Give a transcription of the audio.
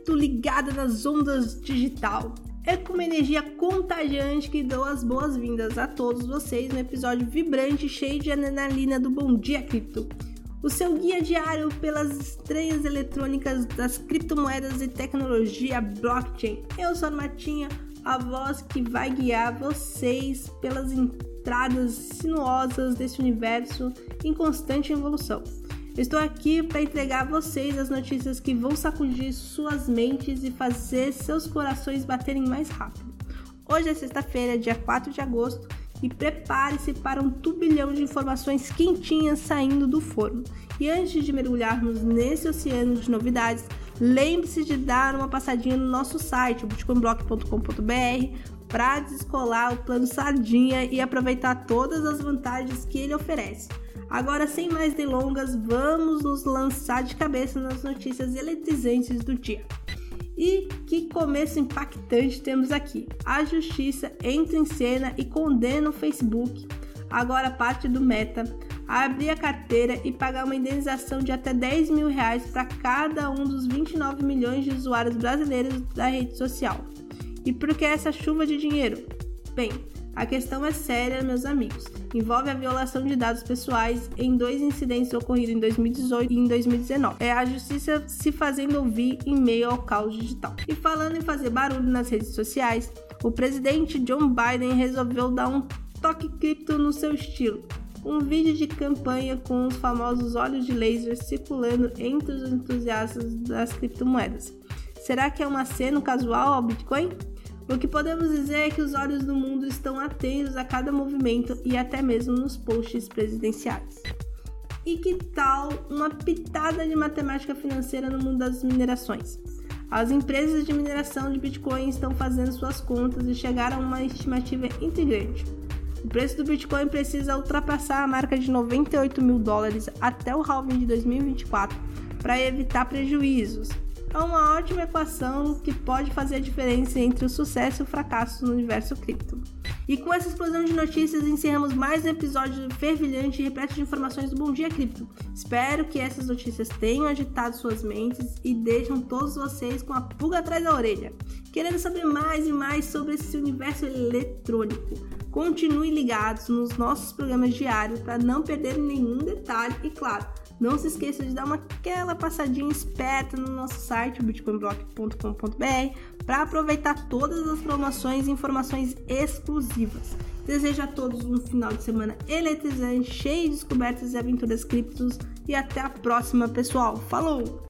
cripto ligada nas ondas digital. É com uma energia contagiante que dou as boas-vindas a todos vocês no episódio vibrante cheio de adrenalina do Bom Dia Cripto. O seu guia diário pelas estreias eletrônicas das criptomoedas e tecnologia blockchain. Eu sou a Matinha, a voz que vai guiar vocês pelas entradas sinuosas desse universo em constante evolução. Estou aqui para entregar a vocês as notícias que vão sacudir suas mentes e fazer seus corações baterem mais rápido. Hoje é sexta-feira, dia 4 de agosto, e prepare-se para um turbilhão de informações quentinhas saindo do forno. E antes de mergulharmos nesse oceano de novidades, lembre-se de dar uma passadinha no nosso site, bitcoinblock.com.br, para descolar o plano Sardinha e aproveitar todas as vantagens que ele oferece. Agora, sem mais delongas, vamos nos lançar de cabeça nas notícias eletrizantes do dia. E que começo impactante temos aqui! A justiça entra em cena e condena o Facebook, agora parte do Meta, a abrir a carteira e pagar uma indenização de até 10 mil reais para cada um dos 29 milhões de usuários brasileiros da rede social. E por que essa chuva de dinheiro? Bem, a questão é séria, meus amigos. Envolve a violação de dados pessoais em dois incidentes ocorridos em 2018 e em 2019. É a justiça se fazendo ouvir em meio ao caos digital. E falando em fazer barulho nas redes sociais, o presidente John Biden resolveu dar um toque cripto no seu estilo. Um vídeo de campanha com os famosos olhos de laser circulando entre os entusiastas das criptomoedas. Será que é uma cena casual ao Bitcoin? O que podemos dizer é que os olhos do mundo estão atentos a cada movimento e até mesmo nos posts presidenciais. E que tal uma pitada de matemática financeira no mundo das minerações? As empresas de mineração de Bitcoin estão fazendo suas contas e chegaram a uma estimativa integrante. O preço do Bitcoin precisa ultrapassar a marca de 98 mil dólares até o halving de 2024 para evitar prejuízos, é uma ótima equação que pode fazer a diferença entre o sucesso e o fracasso no universo cripto. E com essa explosão de notícias, encerramos mais um episódio fervilhante e repleto de informações do Bom Dia Cripto. Espero que essas notícias tenham agitado suas mentes e deixam todos vocês com a pulga atrás da orelha, querendo saber mais e mais sobre esse universo eletrônico. Continue ligados nos nossos programas diários para não perder nenhum detalhe e, claro, não se esqueça de dar uma aquela passadinha esperta no nosso site, bitcoinblock.com.br, para aproveitar todas as promoções e informações Desejo a todos um final de semana eletrizante, cheio de descobertas e aventuras criptos e até a próxima, pessoal. Falou!